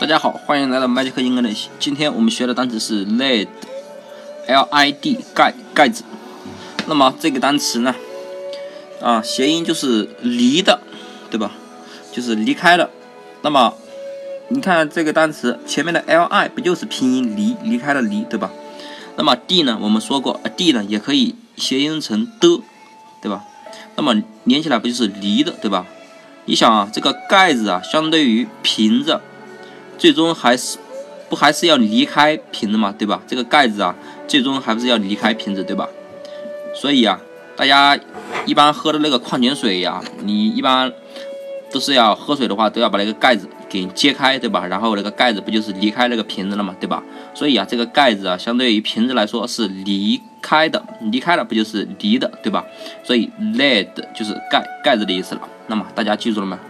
大家好，欢迎来到 Magic English。今天我们学的单词是 lid，L-I-D 盖盖子。那么这个单词呢，啊，谐音就是离的，对吧？就是离开了。那么你看这个单词前面的 L-I 不就是拼音离离开了离，对吧？那么 D 呢，我们说过，D 呢也可以谐音成的，对吧？那么连起来不就是离的，对吧？你想啊，这个盖子啊，相对于瓶子。最终还是不还是要离开瓶子嘛，对吧？这个盖子啊，最终还不是要离开瓶子，对吧？所以啊，大家一般喝的那个矿泉水呀，你一般都是要喝水的话，都要把那个盖子给揭开，对吧？然后那个盖子不就是离开那个瓶子了嘛，对吧？所以啊，这个盖子啊，相对于瓶子来说是离开的，离开了不就是离的，对吧？所以 lid 就是盖盖子的意思了。那么大家记住了吗？